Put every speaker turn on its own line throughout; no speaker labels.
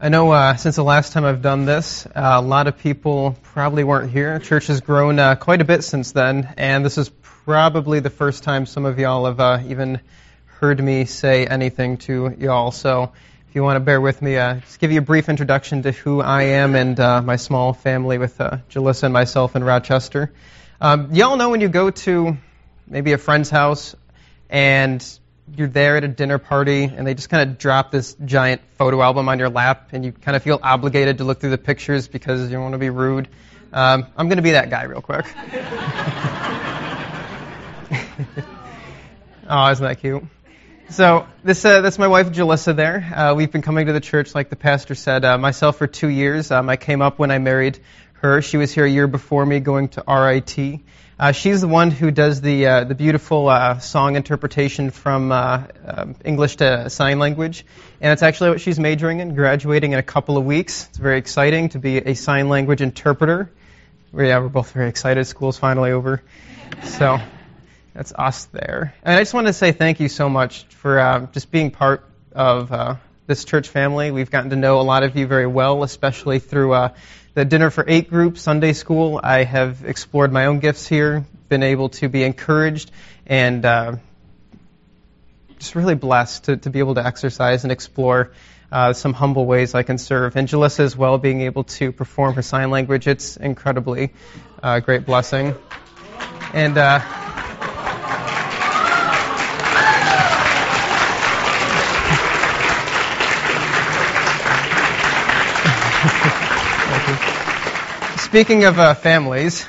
I know uh, since the last time I've done this, uh, a lot of people probably weren't here. Church has grown uh, quite a bit since then, and this is probably the first time some of y'all have uh, even heard me say anything to y'all. So if you want to bear with me, uh, just give you a brief introduction to who I am and uh, my small family with uh, Jalissa and myself in Rochester. Um, y'all know when you go to maybe a friend's house and you're there at a dinner party and they just kind of drop this giant photo album on your lap and you kind of feel obligated to look through the pictures because you don't want to be rude. Um, I'm going to be that guy real quick. oh, isn't that cute? So this uh, that's my wife Jalissa. There, uh, we've been coming to the church, like the pastor said, uh, myself for two years. Um, I came up when I married her. She was here a year before me, going to RIT. Uh, she's the one who does the uh, the beautiful uh, song interpretation from uh, uh, English to sign language, and it's actually what she's majoring in, graduating in a couple of weeks. It's very exciting to be a sign language interpreter. Yeah, we're both very excited. School's finally over, so that's us there. And I just want to say thank you so much for uh, just being part of this church family. We've gotten to know a lot of you very well, especially through the Dinner for Eight group, Sunday school. I have explored my own gifts here, been able to be encouraged, and uh, just really blessed to, to be able to exercise and explore uh, some humble ways I can serve. And Jalissa as well, being able to perform her sign language, it's incredibly uh, great blessing. And Speaking of uh, families,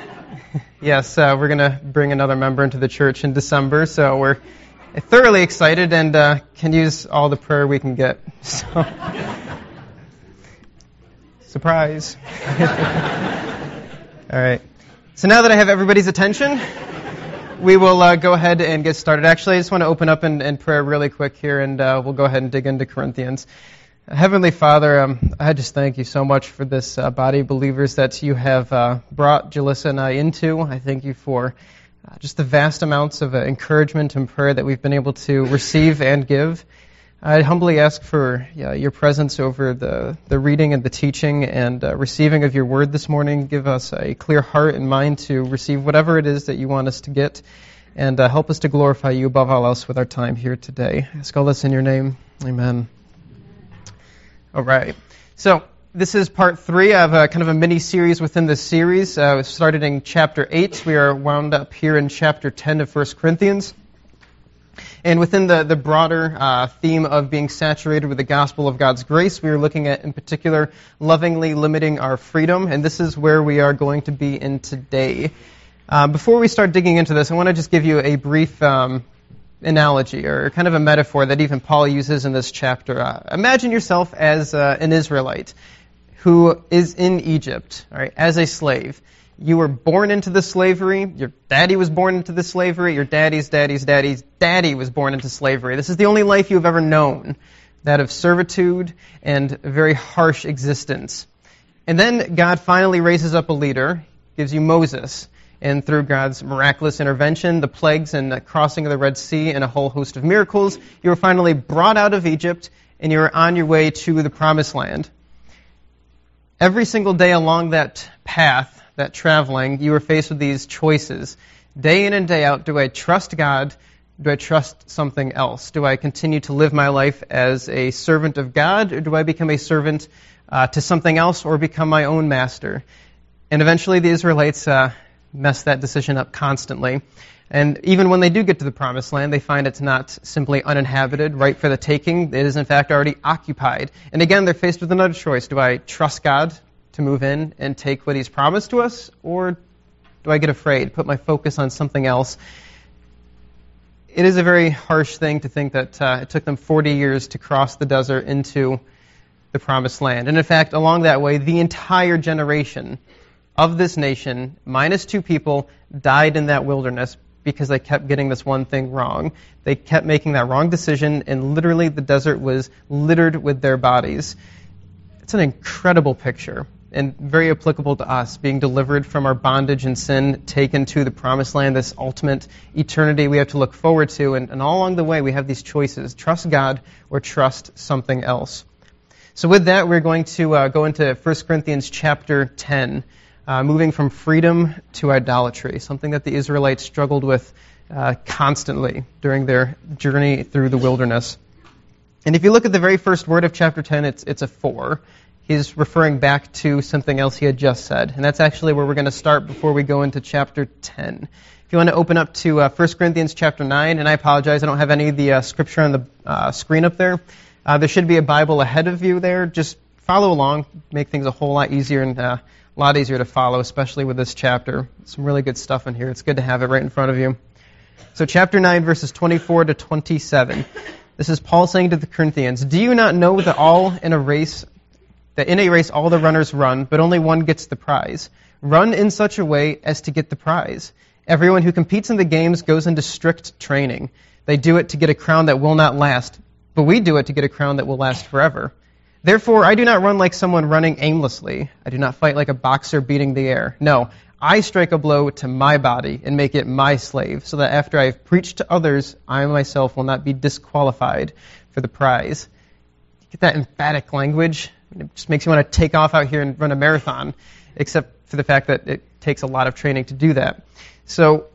yes, uh, we're going to bring another member into the church in December, so we're thoroughly excited and uh, can use all the prayer we can get. So, surprise. all right. So now that I have everybody's attention, we will uh, go ahead and get started. Actually, I just want to open up in, in prayer really quick here, and uh, we'll go ahead and dig into Corinthians. Heavenly Father, um, I just thank you so much for this uh, body of believers that you have uh, brought Jalissa and I into. I thank you for uh, just the vast amounts of uh, encouragement and prayer that we've been able to receive and give. I humbly ask for your presence over the, the reading and the teaching and uh, receiving of your word this morning. Give us a clear heart and mind to receive whatever it is that you want us to get, and uh, help us to glorify you above all else with our time here today. I ask all this in your name. Amen. All right. So this is part three of a kind of a mini series within this series. Uh, we started in chapter eight. We are wound up here in chapter ten of 1 Corinthians. And within the, the broader uh, theme of being saturated with the gospel of God's grace, we are looking at, in particular, lovingly limiting our freedom. And this is where we are going to be in today. Uh, before we start digging into this, I want to just give you a brief um, analogy or kind of a metaphor that even Paul uses in this chapter. Uh, imagine yourself as uh, an Israelite who is in Egypt, right, as a slave. You were born into the slavery. Your daddy was born into the slavery. Your daddy's daddy's daddy's daddy was born into slavery. This is the only life you've ever known, that of servitude and a very harsh existence. And then God finally raises up a leader, gives you Moses and through God's miraculous intervention, the plagues and the crossing of the Red Sea, and a whole host of miracles, you were finally brought out of Egypt and you were on your way to the Promised Land. Every single day along that path, that traveling, you were faced with these choices. Day in and day out, do I trust God? Do I trust something else? Do I continue to live my life as a servant of God, or do I become a servant uh, to something else or become my own master? And eventually the Israelites uh, mess that decision up constantly. And even when they do get to the promised land, they find it's not simply uninhabited, right for the taking. It is, in fact, already occupied. And again, they're faced with another choice. Do I trust God to move in and take what He's promised to us? Or do I get afraid, put my focus on something else? It is a very harsh thing to think that uh, it took them 40 years to cross the desert into the promised land. And in fact, along that way, the entire generation of this nation, minus two people, died in that wilderness because they kept getting this one thing wrong. They kept making that wrong decision, and literally the desert was littered with their bodies. It's an incredible picture and very applicable to us, being delivered from our bondage and sin, taken to the promised land, this ultimate eternity we have to look forward to. And, and all along the way, we have these choices trust God or trust something else. So, with that, we're going to uh, go into 1 Corinthians chapter 10, uh, moving from freedom to idolatry, something that the Israelites struggled with uh, constantly during their journey through the wilderness. And if you look at the very first word of chapter 10, it's, it's a for. He's referring back to something else he had just said. And that's actually where we're going to start before we go into chapter 10. If you want to open up to uh, 1 Corinthians chapter 9, and I apologize, I don't have any of the uh, scripture on the uh, screen up there. Uh, there should be a Bible ahead of you there. Just follow along, make things a whole lot easier and uh, a lot easier to follow, especially with this chapter. Some really good stuff in here. It's good to have it right in front of you. So, chapter 9, verses 24 to 27. This is Paul saying to the Corinthians, Do you not know that all in a race, that in a race all the runners run, but only one gets the prize? Run in such a way as to get the prize. Everyone who competes in the games goes into strict training. They do it to get a crown that will not last, but we do it to get a crown that will last forever. Therefore, I do not run like someone running aimlessly. I do not fight like a boxer beating the air. No, I strike a blow to my body and make it my slave, so that after I have preached to others, I myself will not be disqualified for the prize. Get that emphatic language? It just makes you want to take off out here and run a marathon, except for the fact that it takes a lot of training to do that. So,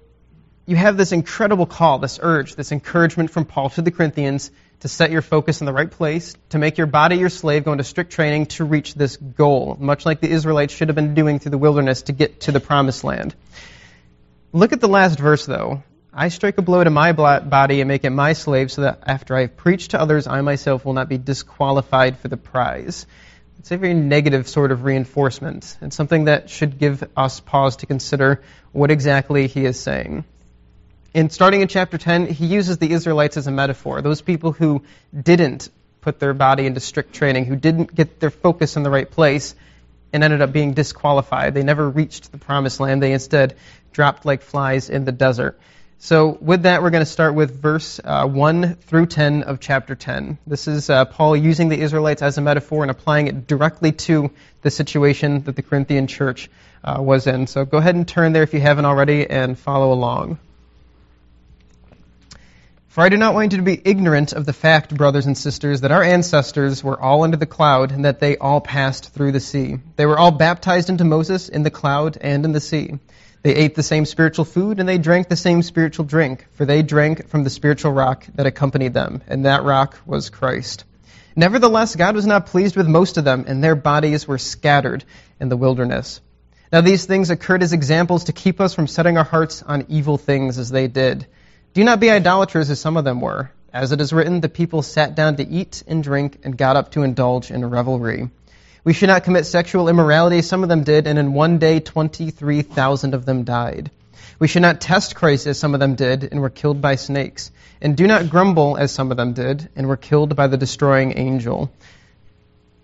you have this incredible call, this urge, this encouragement from Paul to the Corinthians to set your focus in the right place, to make your body your slave, go into strict training to reach this goal, much like the Israelites should have been doing through the wilderness to get to the promised land. Look at the last verse, though. I strike a blow to my body and make it my slave, so that after I have preached to others, I myself will not be disqualified for the prize. It's a very negative sort of reinforcement, and something that should give us pause to consider what exactly he is saying in starting in chapter 10, he uses the Israelites as a metaphor. Those people who didn't put their body into strict training, who didn't get their focus in the right place, and ended up being disqualified. They never reached the promised land. They instead dropped like flies in the desert. So, with that, we're going to start with verse uh, 1 through 10 of chapter 10. This is uh, Paul using the Israelites as a metaphor and applying it directly to the situation that the Corinthian church uh, was in. So, go ahead and turn there if you haven't already and follow along. For I do not want you to be ignorant of the fact, brothers and sisters, that our ancestors were all under the cloud, and that they all passed through the sea. They were all baptized into Moses in the cloud and in the sea. They ate the same spiritual food, and they drank the same spiritual drink, for they drank from the spiritual rock that accompanied them, and that rock was Christ. Nevertheless, God was not pleased with most of them, and their bodies were scattered in the wilderness. Now these things occurred as examples to keep us from setting our hearts on evil things as they did. Do not be idolaters as some of them were. As it is written, the people sat down to eat and drink and got up to indulge in revelry. We should not commit sexual immorality, some of them did, and in one day 23,000 of them died. We should not test Christ, as some of them did, and were killed by snakes. And do not grumble, as some of them did, and were killed by the destroying angel.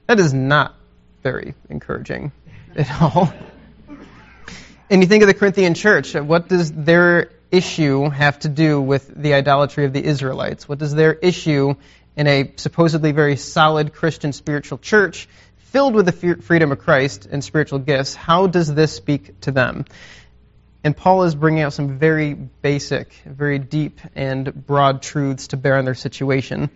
That is not very encouraging at all. And you think of the Corinthian church, what does their issue have to do with the idolatry of the Israelites? What does their issue in a supposedly very solid Christian spiritual church filled with the freedom of Christ and spiritual gifts, how does this speak to them? And Paul is bringing out some very basic, very deep, and broad truths to bear on their situation.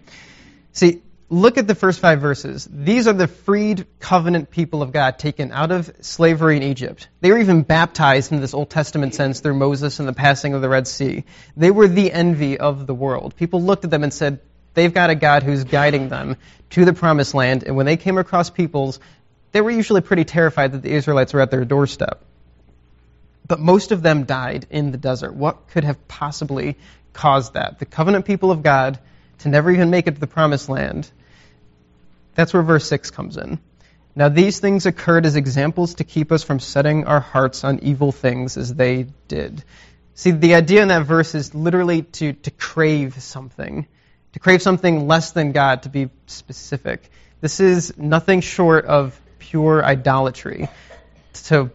See, look at the first five verses. These are the freed covenant people of God taken out of slavery in Egypt. They were even baptized in this Old Testament sense through Moses and the passing of the Red Sea. They were the envy of the world. People looked at them and said, they've got a God who's guiding them to the promised land. And when they came across peoples, they were usually pretty terrified that the Israelites were at their doorstep. But most of them died in the desert. What could have possibly caused that? The covenant people of God to never even make it to the promised land. That's where verse 6 comes in. Now, these things occurred as examples to keep us from setting our hearts on evil things as they did. See, the idea in that verse is literally to, to crave something, to crave something less than God, to be specific. This is nothing short of pure idolatry. To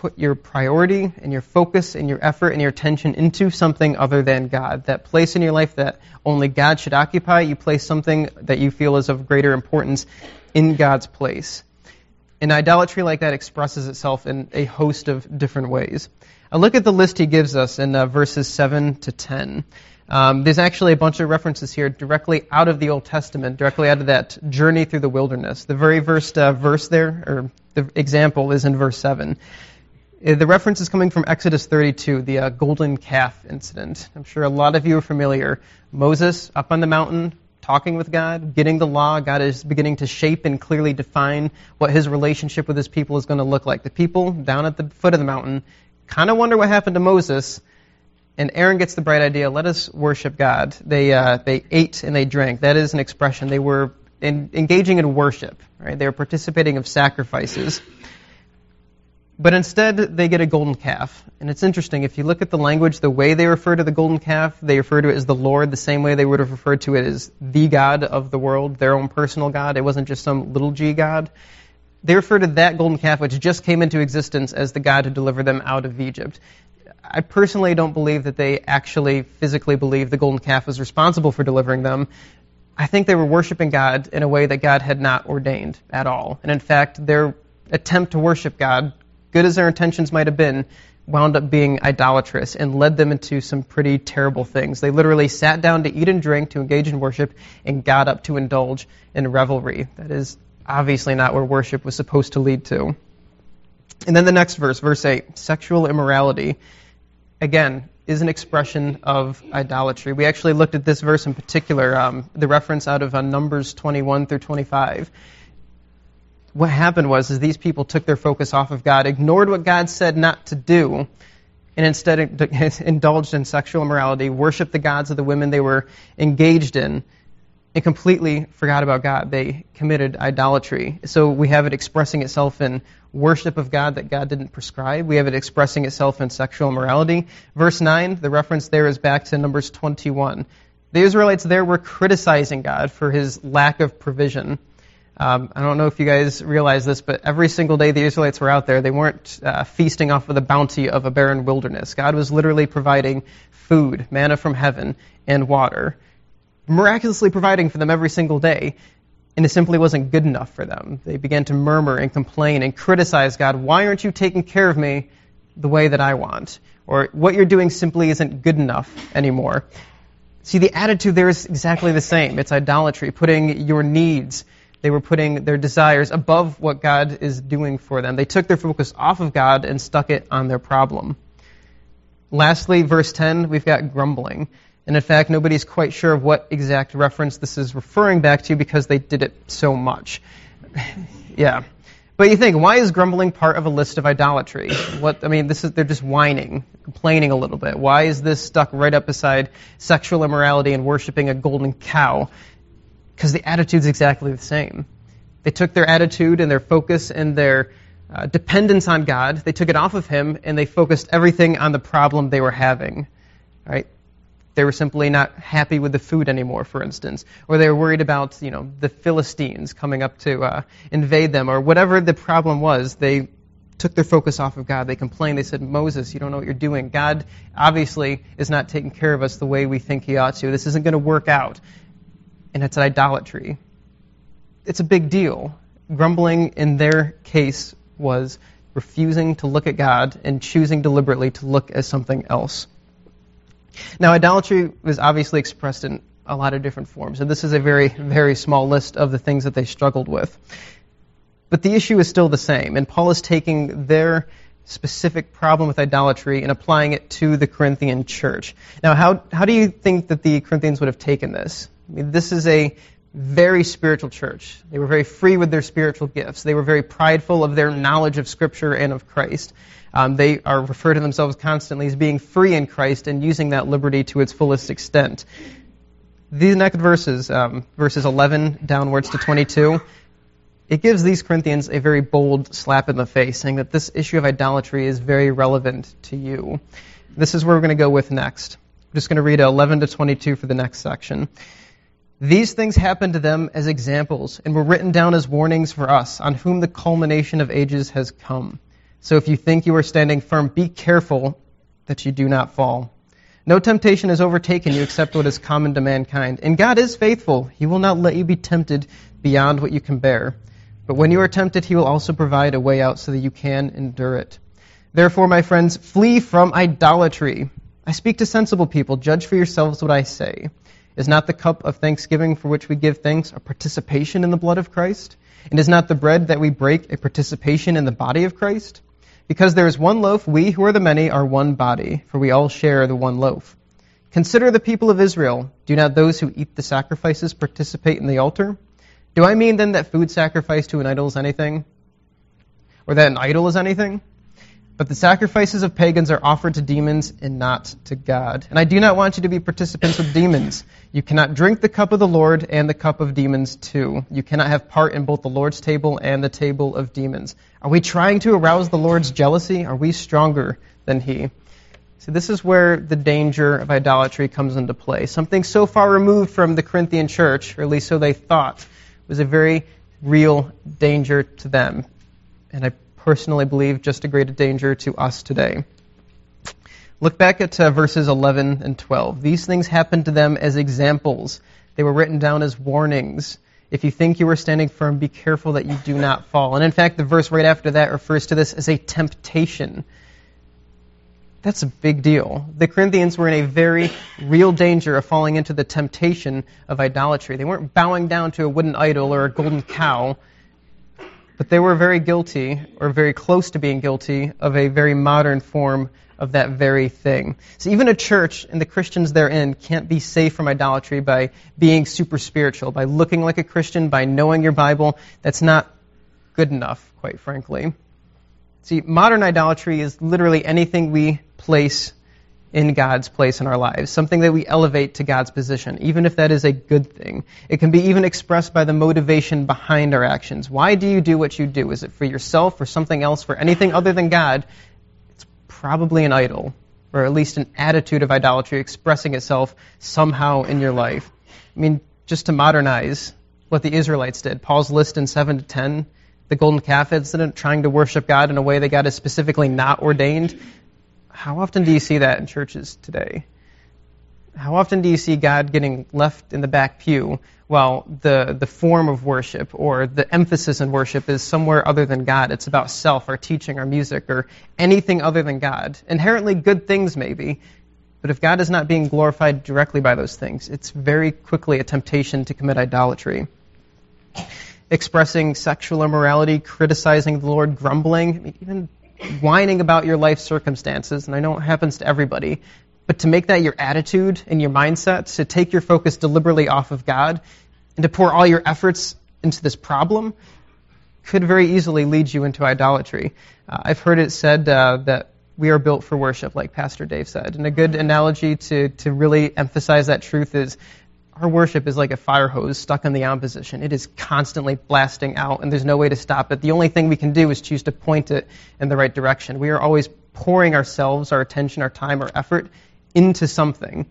put your priority and your focus and your effort and your attention into something other than God. That place in your life that only God should occupy, you place something that you feel is of greater importance in God's place. And idolatry like that expresses itself in a host of different ways. A look at the list he gives us in uh, verses 7 to 10. Um, there's actually a bunch of references here directly out of the Old Testament, directly out of that journey through the wilderness. The very first uh, verse there, or the example, is in verse 7. Uh, the reference is coming from Exodus 32, the uh, golden calf incident. I'm sure a lot of you are familiar. Moses up on the mountain, talking with God, getting the law. God is beginning to shape and clearly define what his relationship with his people is going to look like. The people down at the foot of the mountain kind of wonder what happened to Moses. And Aaron gets the bright idea let us worship God. They, uh, they ate and they drank. That is an expression. They were in, engaging in worship, right? They were participating of sacrifices. But instead, they get a golden calf. And it's interesting, if you look at the language, the way they refer to the golden calf, they refer to it as the Lord, the same way they would have referred to it as the God of the world, their own personal God. It wasn't just some little g God. They refer to that golden calf, which just came into existence, as the God who delivered them out of Egypt. I personally don't believe that they actually physically believe the golden calf was responsible for delivering them. I think they were worshiping God in a way that God had not ordained at all. And in fact, their attempt to worship God good as their intentions might have been, wound up being idolatrous and led them into some pretty terrible things. They literally sat down to eat and drink, to engage in worship, and got up to indulge in revelry. That is obviously not where worship was supposed to lead to. And then the next verse, verse 8, sexual immorality, again, is an expression of idolatry. We actually looked at this verse in particular, um, the reference out of uh, Numbers 21 through 25 what happened was is these people took their focus off of God, ignored what God said not to do, and instead indulged in sexual immorality, worshiped the gods of the women they were engaged in, and completely forgot about God. They committed idolatry. So we have it expressing itself in worship of God that God didn't prescribe. We have it expressing itself in sexual immorality. Verse 9, the reference there is back to Numbers 21. The Israelites there were criticizing God for his lack of provision. Um, I don't know if you guys realize this, but every single day the Israelites were out there, they weren't uh, feasting off of the bounty of a barren wilderness. God was literally providing food, manna from heaven, and water, miraculously providing for them every single day. And it simply wasn't good enough for them. They began to murmur and complain and criticize God. Why aren't you taking care of me the way that I want? Or what you're doing simply isn't good enough anymore. See, the attitude there is exactly the same. It's idolatry, putting your needs they were putting their desires above what God is doing for them. They took their focus off of God and stuck it on their problem. Lastly, verse 10, we've got grumbling. And in fact, nobody's quite sure of what exact reference this is referring back to because they did it so much. yeah. But you think, why is grumbling part of a list of idolatry? What I mean, this is they're just whining, complaining a little bit. Why is this stuck right up beside sexual immorality and worshiping a golden cow? Because the attitude's exactly the same. They took their attitude and their focus and their uh, dependence on God, they took it off of Him, and they focused everything on the problem they were having. Right? They were simply not happy with the food anymore, for instance, or they were worried about you know the Philistines coming up to uh, invade them, or whatever the problem was. They took their focus off of God. They complained. They said, Moses, you don't know what you're doing. God obviously is not taking care of us the way we think He ought to. This isn't going to work out and it's idolatry. It's a big deal. Grumbling in their case was refusing to look at God and choosing deliberately to look at something else. Now, idolatry was obviously expressed in a lot of different forms, and this is a very, very small list of the things that they struggled with. But the issue is still the same, and Paul is taking their specific problem with idolatry and applying it to the Corinthian church. Now, how, how do you think that the Corinthians would have taken this? I mean, this is a very spiritual church. They were very free with their spiritual gifts. They were very prideful of their knowledge of Scripture and of Christ. Um, they are referred to themselves constantly as being free in Christ and using that liberty to its fullest extent. These next verses, um, verses 11 downwards to 22, it gives these Corinthians a very bold slap in the face, saying that this issue of idolatry is very relevant to you. This is where we're going to go with next. I'm just going to read 11 to 22 for the next section. These things happened to them as examples and were written down as warnings for us, on whom the culmination of ages has come. So if you think you are standing firm, be careful that you do not fall. No temptation has overtaken you except what is common to mankind. And God is faithful. He will not let you be tempted beyond what you can bear. But when you are tempted, He will also provide a way out so that you can endure it. Therefore, my friends, flee from idolatry. I speak to sensible people. Judge for yourselves what I say. Is not the cup of thanksgiving for which we give thanks a participation in the blood of Christ? And is not the bread that we break a participation in the body of Christ? Because there is one loaf, we who are the many are one body, for we all share the one loaf. Consider the people of Israel. Do not those who eat the sacrifices participate in the altar? Do I mean then that food sacrificed to an idol is anything? Or that an idol is anything? But the sacrifices of pagans are offered to demons and not to God. And I do not want you to be participants with demons. You cannot drink the cup of the Lord and the cup of demons too. You cannot have part in both the Lord's table and the table of demons. Are we trying to arouse the Lord's jealousy? Are we stronger than He? So this is where the danger of idolatry comes into play. Something so far removed from the Corinthian church, or at least so they thought, was a very real danger to them. And I personally believe just a greater danger to us today. Look back at uh, verses 11 and 12. These things happened to them as examples. They were written down as warnings. If you think you are standing firm, be careful that you do not fall. And in fact, the verse right after that refers to this as a temptation. That's a big deal. The Corinthians were in a very real danger of falling into the temptation of idolatry. They weren't bowing down to a wooden idol or a golden cow. But they were very guilty, or very close to being guilty, of a very modern form of that very thing. So even a church and the Christians therein can't be safe from idolatry by being super spiritual, by looking like a Christian, by knowing your Bible. That's not good enough, quite frankly. See, modern idolatry is literally anything we place in God's place in our lives, something that we elevate to God's position, even if that is a good thing. It can be even expressed by the motivation behind our actions. Why do you do what you do? Is it for yourself, or something else, for anything other than God? It's probably an idol, or at least an attitude of idolatry expressing itself somehow in your life. I mean, just to modernize what the Israelites did, Paul's list in 7 to 10, the golden calf incident, trying to worship God in a way that God has specifically not ordained how often do you see that in churches today? How often do you see God getting left in the back pew while the, the form of worship or the emphasis in worship is somewhere other than God? It's about self, our teaching, our music, or anything other than God. Inherently good things, maybe, but if God is not being glorified directly by those things, it's very quickly a temptation to commit idolatry. Expressing sexual immorality, criticizing the Lord, grumbling, I mean, even whining about your life circumstances, and I know it happens to everybody, but to make that your attitude and your mindset, to take your focus deliberately off of God, and to pour all your efforts into this problem, could very easily lead you into idolatry. Uh, I've heard it said uh, that we are built for worship, like Pastor Dave said. And a good analogy to, to really emphasize that truth is our worship is like a fire hose stuck in the on position. It is constantly blasting out, and there's no way to stop it. The only thing we can do is choose to point it in the right direction. We are always pouring ourselves, our attention, our time, our effort into something.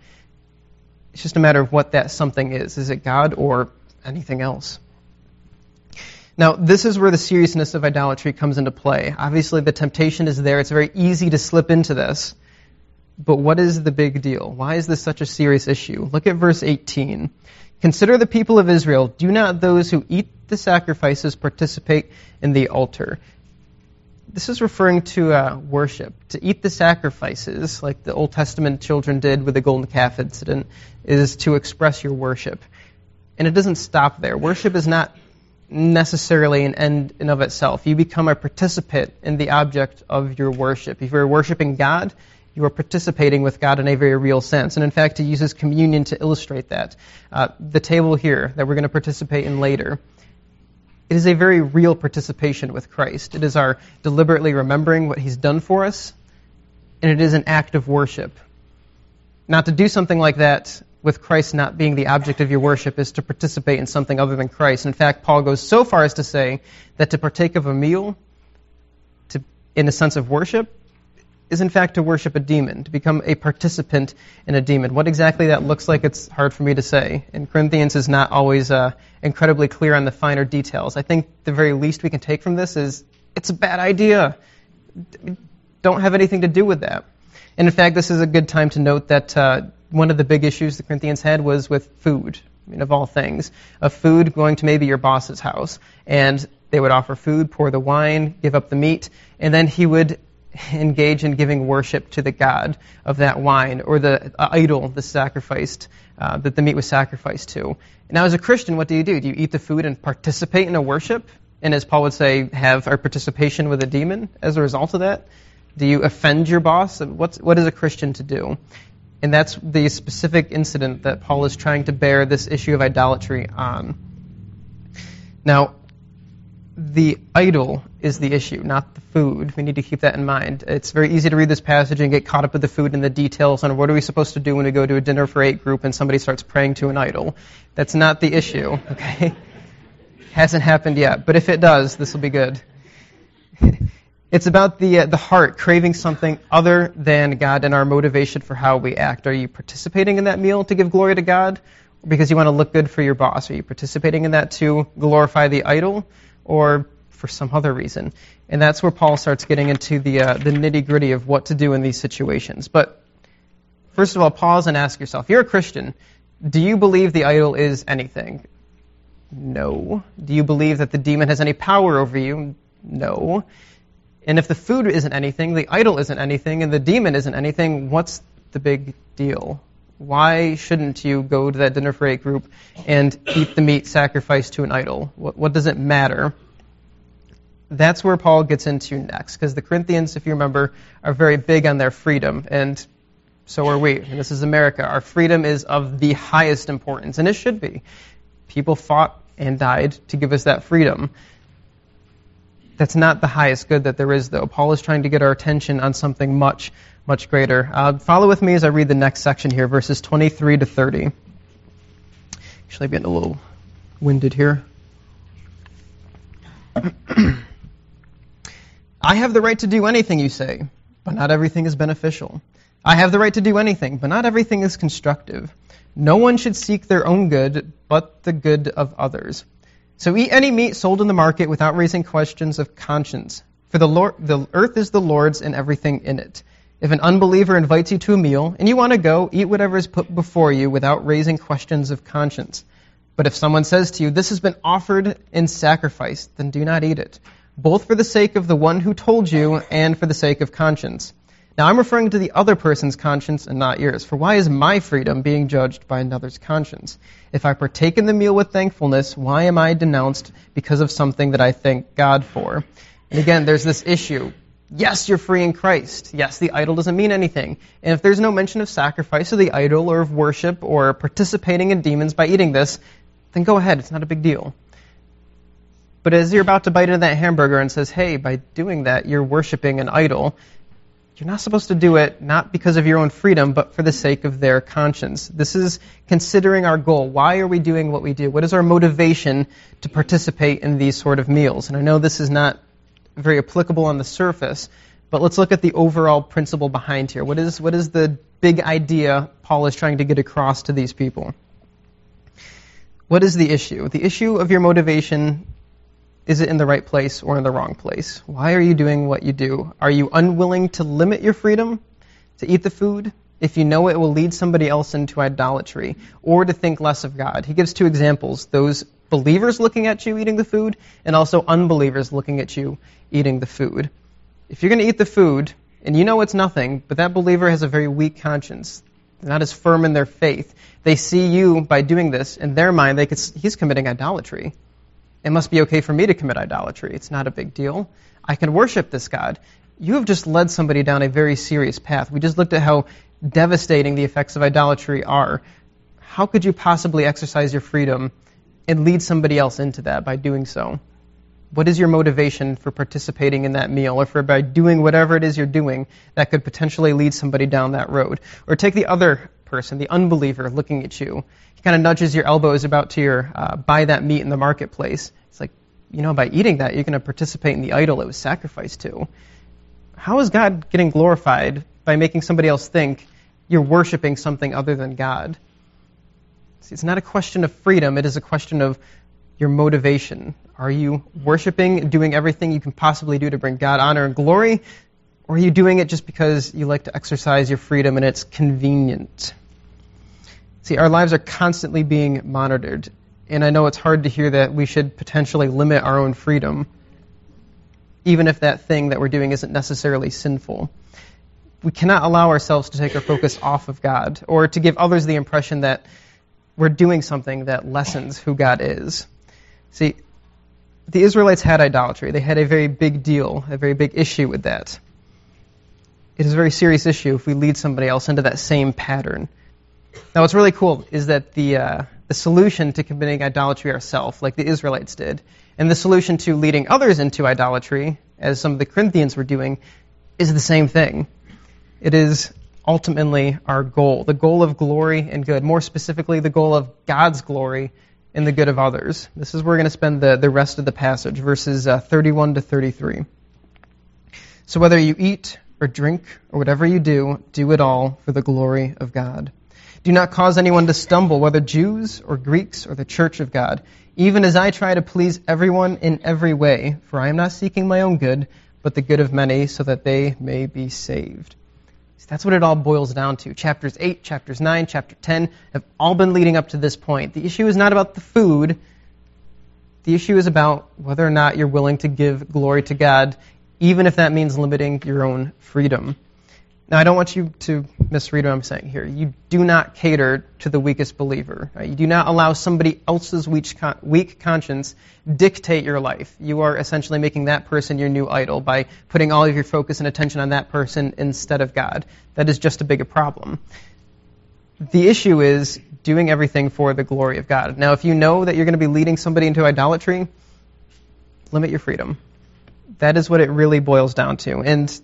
It's just a matter of what that something is. Is it God or anything else? Now, this is where the seriousness of idolatry comes into play. Obviously, the temptation is there. It's very easy to slip into this. But what is the big deal? Why is this such a serious issue? Look at verse 18. Consider the people of Israel. Do not those who eat the sacrifices participate in the altar. This is referring to uh, worship. To eat the sacrifices, like the Old Testament children did with the golden calf incident, is to express your worship. And it doesn't stop there. Worship is not necessarily an end in of itself. You become a participant in the object of your worship. If you're worshiping God, you are participating with God in a very real sense. And in fact, he uses communion to illustrate that. Uh, the table here that we're going to participate in later, it is a very real participation with Christ. It is our deliberately remembering what he's done for us, and it is an act of worship. Not to do something like that with Christ not being the object of your worship is to participate in something other than Christ. In fact, Paul goes so far as to say that to partake of a meal, to, in a sense of worship, is in fact to worship a demon, to become a participant in a demon. What exactly that looks like, it's hard for me to say. And Corinthians is not always uh, incredibly clear on the finer details. I think the very least we can take from this is it's a bad idea. Don't have anything to do with that. And in fact, this is a good time to note that uh, one of the big issues the Corinthians had was with food. I mean, of all things, of food going to maybe your boss's house, and they would offer food, pour the wine, give up the meat, and then he would engage in giving worship to the god of that wine or the uh, idol the sacrificed uh, that the meat was sacrificed to. Now, as a Christian, what do you do? Do you eat the food and participate in a worship? And as Paul would say, have our participation with a demon as a result of that? Do you offend your boss? What's, what is a Christian to do? And that's the specific incident that Paul is trying to bear this issue of idolatry on. Now, the idol is the issue, not the food. We need to keep that in mind. It's very easy to read this passage and get caught up with the food and the details on what are we supposed to do when we go to a dinner for eight group and somebody starts praying to an idol. That's not the issue, okay? Hasn't happened yet, but if it does, this will be good. It's about the, uh, the heart craving something other than God and our motivation for how we act. Are you participating in that meal to give glory to God? Because you want to look good for your boss? Are you participating in that to glorify the idol? Or for some other reason? And that's where Paul starts getting into the, uh, the nitty gritty of what to do in these situations. But first of all, pause and ask yourself you're a Christian. Do you believe the idol is anything? No. Do you believe that the demon has any power over you? No. And if the food isn't anything, the idol isn't anything, and the demon isn't anything, what's the big deal? Why shouldn't you go to that dinner for eight group and eat the meat sacrificed to an idol? What, what does it matter? That's where Paul gets into next, because the Corinthians, if you remember, are very big on their freedom, and so are we. And this is America. Our freedom is of the highest importance, and it should be. People fought and died to give us that freedom. That's not the highest good that there is, though. Paul is trying to get our attention on something much, much greater. Uh, follow with me as I read the next section here, verses 23 to 30. Actually, I'm getting a little winded here. I have the right to do anything, you say, but not everything is beneficial. I have the right to do anything, but not everything is constructive. No one should seek their own good, but the good of others. So eat any meat sold in the market without raising questions of conscience. For the, Lord, the earth is the Lord's and everything in it. If an unbeliever invites you to a meal and you want to go, eat whatever is put before you without raising questions of conscience. But if someone says to you, This has been offered in sacrifice, then do not eat it, both for the sake of the one who told you and for the sake of conscience. Now I'm referring to the other person's conscience and not yours. For why is my freedom being judged by another's conscience? If I partake in the meal with thankfulness, why am I denounced because of something that I thank God for? And again, there's this issue. Yes, you're free in Christ. Yes, the idol doesn't mean anything. And if there's no mention of sacrifice of the idol or of worship or participating in demons by eating this, then go ahead. It's not a big deal. But as you're about to bite into that hamburger and says, hey, by doing that, you're worshiping an idol, you're not supposed to do it not because of your own freedom, but for the sake of their conscience. This is considering our goal. Why are we doing what we do? What is our motivation to participate in these sort of meals? And I know this is not very applicable on the surface, but let's look at the overall principle behind here. What is, what is the big idea Paul is trying to get across to these people? What is the issue? The issue of your motivation is it in the right place or in the wrong place? Why are you doing what you do? Are you unwilling to limit your freedom to eat the food if you know it will lead somebody else into idolatry or to think less of God? He gives two examples those believers looking at you eating the food and also unbelievers looking at you eating the food. If you're going to eat the food and you know it's nothing, but that believer has a very weak conscience, they're not as firm in their faith, they see you by doing this, in their mind, they could, he's committing idolatry. It must be okay for me to commit idolatry. It's not a big deal. I can worship this God. You have just led somebody down a very serious path. We just looked at how devastating the effects of idolatry are. How could you possibly exercise your freedom and lead somebody else into that by doing so? What is your motivation for participating in that meal or for by doing whatever it is you're doing that could potentially lead somebody down that road? Or take the other person, the unbeliever, looking at you he kind of nudges your elbows about to your uh, buy that meat in the marketplace. It's like, you know, by eating that, you're going to participate in the idol it was sacrificed to. How is God getting glorified by making somebody else think you're worshiping something other than God? See, it's not a question of freedom, it is a question of your motivation. Are you worshiping, doing everything you can possibly do to bring God honor and glory? Or are you doing it just because you like to exercise your freedom and it's convenient? See, our lives are constantly being monitored, and I know it's hard to hear that we should potentially limit our own freedom. even if that thing that we're doing isn't necessarily sinful. We cannot allow ourselves to take our focus off of God or to give others the impression that we're doing something that lessens who God is. See, the Israelites had idolatry. They had a very big deal, a very big issue with that. It is a very serious issue if we lead somebody else into that same pattern. Now, what's really cool is that the, uh, the solution to committing idolatry ourselves, like the Israelites did, and the solution to leading others into idolatry, as some of the Corinthians were doing, is the same thing. It is ultimately our goal, the goal of glory and good. More specifically, the goal of God's glory and the good of others. This is where we're going to spend the, the rest of the passage, verses uh, 31 to 33. So whether you eat or drink or whatever you do, do it all for the glory of God. Do not cause anyone to stumble, whether Jews or Greeks or the church of God, even as I try to please everyone in every way, for I am not seeking my own good, but the good of many, so that they may be saved. See, that's what it all boils down to. Chapters 8, chapters 9, chapter 10 have all been leading up to this point. The issue is not about the food. The issue is about whether or not you're willing to give glory to God, even if that means limiting your own freedom. Now, I don't want you to misread what I'm saying here. You do not cater to the weakest believer. Right? You do not allow somebody else's weak, weak conscience dictate your life. You are essentially making that person your new idol by putting all of your focus and attention on that person instead of God. That is just a bigger problem. The issue is doing everything for the glory of God. Now, if you know that you're going to be leading somebody into idolatry, limit your freedom. That is what it really boils down to. And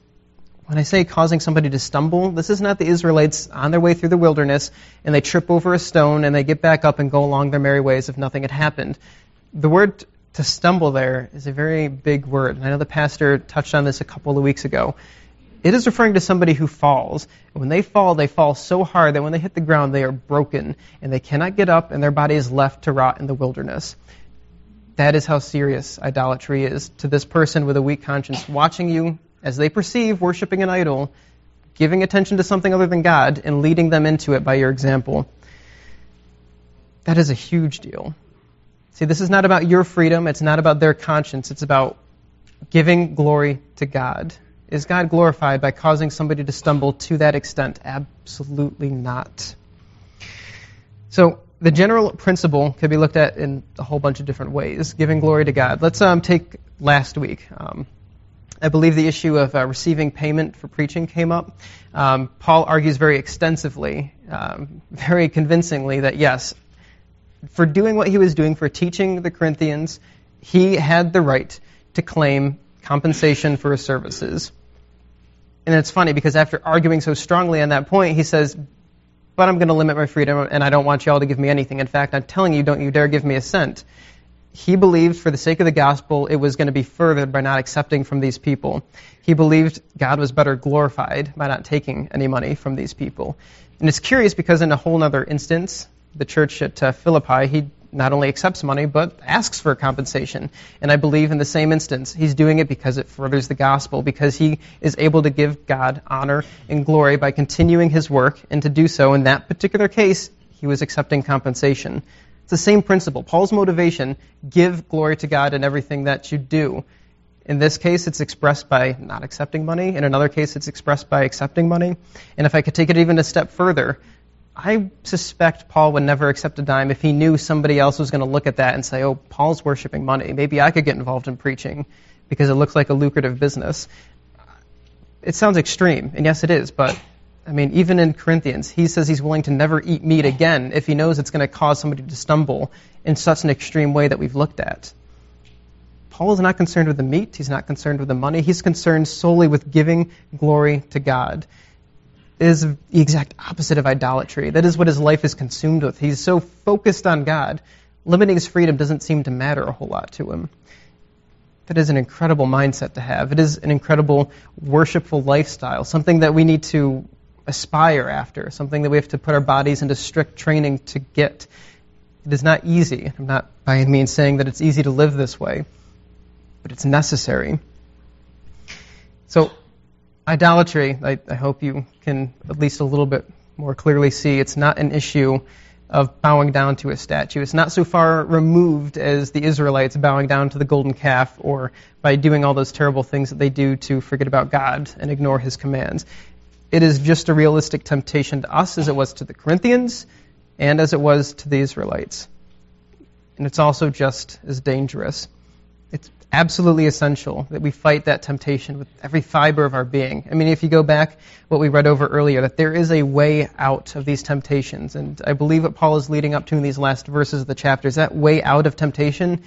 when I say causing somebody to stumble, this is not the Israelites on their way through the wilderness and they trip over a stone and they get back up and go along their merry ways if nothing had happened. The word to stumble there is a very big word. And I know the pastor touched on this a couple of weeks ago. It is referring to somebody who falls. When they fall, they fall so hard that when they hit the ground, they are broken and they cannot get up and their body is left to rot in the wilderness. That is how serious idolatry is to this person with a weak conscience watching you as they perceive worshiping an idol, giving attention to something other than God, and leading them into it by your example. That is a huge deal. See, this is not about your freedom, it's not about their conscience, it's about giving glory to God. Is God glorified by causing somebody to stumble to that extent? Absolutely not. So, the general principle can be looked at in a whole bunch of different ways, giving glory to God. Let's um, take last week. Um, I believe the issue of uh, receiving payment for preaching came up. Um, Paul argues very extensively, um, very convincingly, that yes, for doing what he was doing for teaching the Corinthians, he had the right to claim compensation for his services. And it's funny because after arguing so strongly on that point, he says, But I'm going to limit my freedom and I don't want you all to give me anything. In fact, I'm telling you, don't you dare give me a cent he believed for the sake of the gospel it was going to be furthered by not accepting from these people. He believed God was better glorified by not taking any money from these people. And it's curious because in a whole other instance, the church at uh, Philippi, he not only accepts money, but asks for compensation. And I believe in the same instance, he's doing it because it furthers the gospel, because he is able to give God honor and glory by continuing his work, and to do so in that particular case, he was accepting compensation. It's the same principle. Paul's motivation, give glory to God in everything that you do. In this case, it's expressed by not accepting money. In another case, it's expressed by accepting money. And if I could take it even a step further, I suspect Paul would never accept a dime if he knew somebody else was going to look at that and say, oh, Paul's worshiping money. Maybe I could get involved in preaching because it looks like a lucrative business. It sounds extreme, and yes, it is, but I mean, even in Corinthians, he says he's willing to never eat meat again if he knows it's going to cause somebody to stumble in such an extreme way that we've looked at. Paul is not concerned with the meat, he's not concerned with the money, he's concerned solely with giving glory to God. Is the exact opposite of idolatry. That is what his life is consumed with. He's so focused on God, limiting his freedom doesn't seem to matter a whole lot to him. That is an incredible mindset to have. It is an incredible worshipful lifestyle, something that we need to aspire after, something that we have to put our bodies into strict training to get. It is not easy. I'm not by any means saying that it's easy to live this way, but it's necessary. So, idolatry, I, I hope you can at least a little bit more clearly see, it's not an issue of bowing down to a statue. It's not so far removed as the Israelites bowing down to the golden calf or by doing all those terrible things that they do to forget about God and ignore his commands. It is just a realistic temptation to us as it was to the Corinthians and as it was to the Israelites. And it's also just as dangerous. Absolutely essential that we fight that temptation with every fiber of our being. I mean, if you go back what we read over earlier, that there is a way out of these temptations. And I believe what Paul is leading up to in these last verses of the chapter is that way out of temptation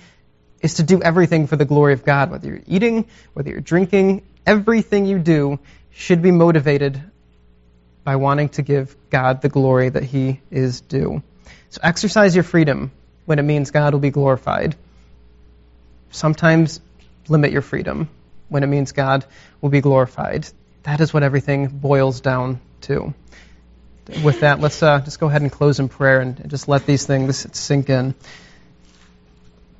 is to do everything for the glory of God. Whether you're eating, whether you're drinking, everything you do should be motivated by wanting to give God the glory that He is due. So exercise your freedom when it means God will be glorified sometimes limit your freedom when it means God will be glorified. That is what everything boils down to. With that, let's uh, just go ahead and close in prayer and just let these things sink in.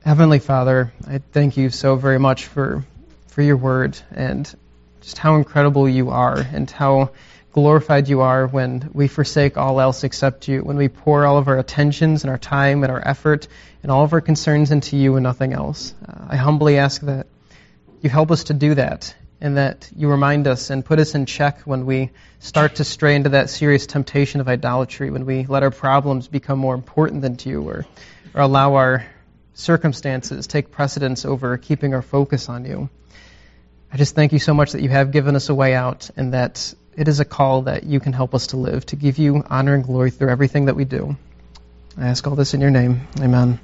Heavenly Father, I thank you so very much for for your word and just how incredible you are and how glorified you are when we forsake all else except you, when we pour all of our attentions and our time and our effort and all of our concerns into you and nothing else. Uh, I humbly ask that you help us to do that and that you remind us and put us in check when we start to stray into that serious temptation of idolatry, when we let our problems become more important than to you or, or allow our circumstances take precedence over keeping our focus on you. I just thank you so much that you have given us a way out and that it is a call that you can help us to live, to give you honor and glory through everything that we do. I ask all this in your name. Amen.